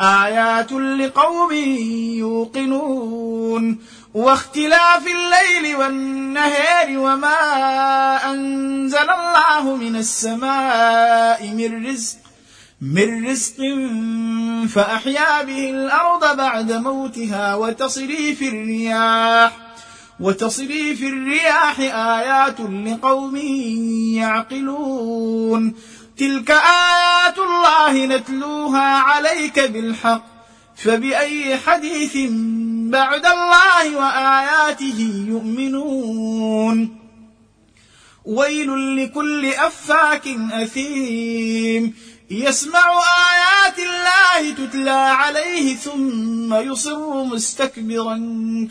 آيات لقوم يوقنون. واختلاف الليل والنهار وما أنزل الله من السماء من رزق من رزق فأحيا به الأرض بعد موتها وتصريف الرياح وتصريف الرياح آيات لقوم يعقلون. تلك آيات الله نتلوها عليك بالحق فبأي حديث بعد الله وآياته يؤمنون؟ ويل لكل أفاك أثيم. يسمع آيات الله تتلى عليه ثم يصر مستكبرا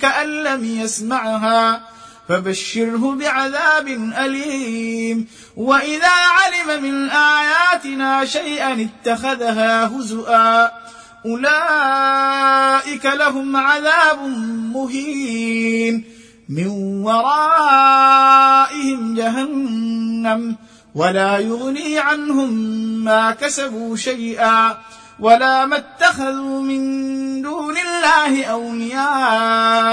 كأن لم يسمعها. فبشره بعذاب أليم. وإذا علم من آياتنا شيئا اتخذها هزؤا أولئك لهم عذاب مهين. من ورائهم جهنم ولا يغني عنهم ما كسبوا شيئا ولا ما اتخذوا من دون الله أولياء.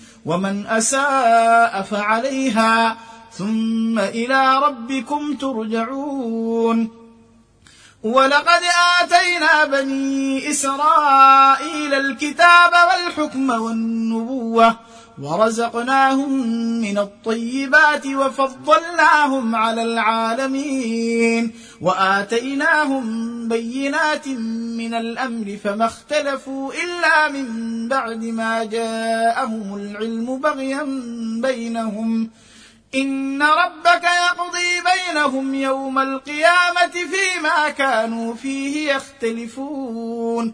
ومن أساء فعليها ثم إلى ربكم ترجعون. ولقد آتينا بني إسرائيل الكتاب والحكم والنبوة ورزقناهم من الطيبات وفضلناهم على العالمين وآتيناهم بينات من الأمر فما اختلفوا إلا من بعد ما جاءهم العلم بغيا بينهم. إن ربك يقضي بينهم يوم القيامة فيما كانوا فيه يختلفون.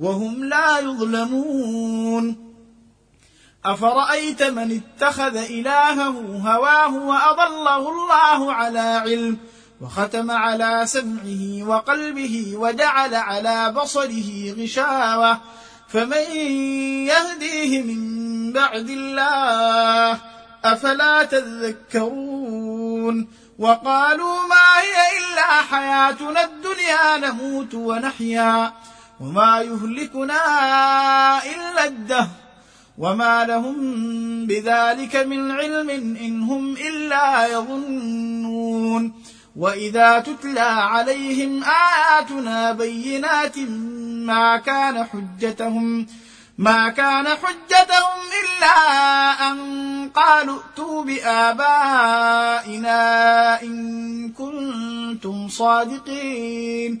وهم لا يظلمون. أفرأيت من اتخذ إلهه هواه وأضله الله على علم وختم على سمعه وقلبه وجعل على بصره غشاوة. فمن يهديه من بعد الله أفلا تذكرون. وقالوا ما هي إلا حياتنا الدنيا نموت ونحيا. وما يهلكنا إلا الدهر وما لهم بذلك من علم إن هم إلا يظنون وإذا تتلى عليهم آياتنا بينات ما كان حجتهم ما كان حجتهم إلا أن قالوا ائتوا بآبائنا إن كنتم صادقين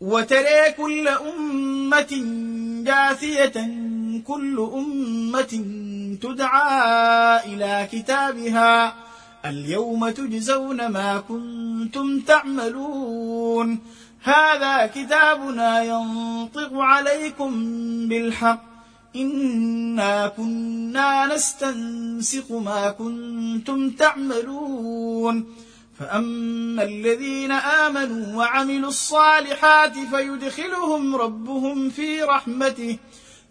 وترى كل أمة جاثية كل أمة تدعى إلى كتابها. اليوم تجزون ما كنتم تعملون. هذا كتابنا ينطق عليكم بالحق. إنا كنا نستنسق ما كنتم تعملون. فأما الذين آمنوا وعملوا الصالحات فيدخلهم ربهم في رحمته.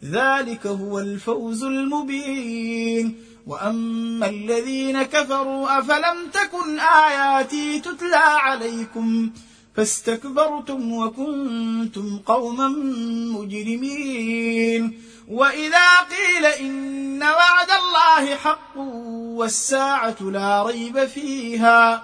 ذلك هو الفوز المبين. وأما الذين كفروا أفلم تكن آياتي تتلى عليكم؟ فاستكبرتم وكنتم قوما مجرمين. وإذا قيل إن وعد الله حق والساعة لا ريب فيها.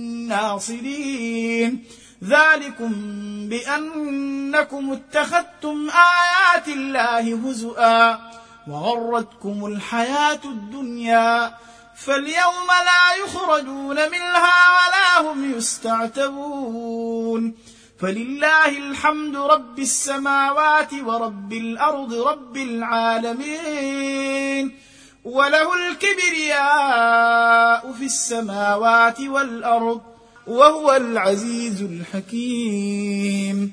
ناصرين ذلكم بأنكم اتخذتم آيات الله هزؤا وغرتكم الحياة الدنيا فاليوم لا يخرجون منها ولا هم يستعتبون. فلله الحمد رب السماوات ورب الأرض رب العالمين. وله الكبرياء في السماوات والأرض وهو العزيز الحكيم.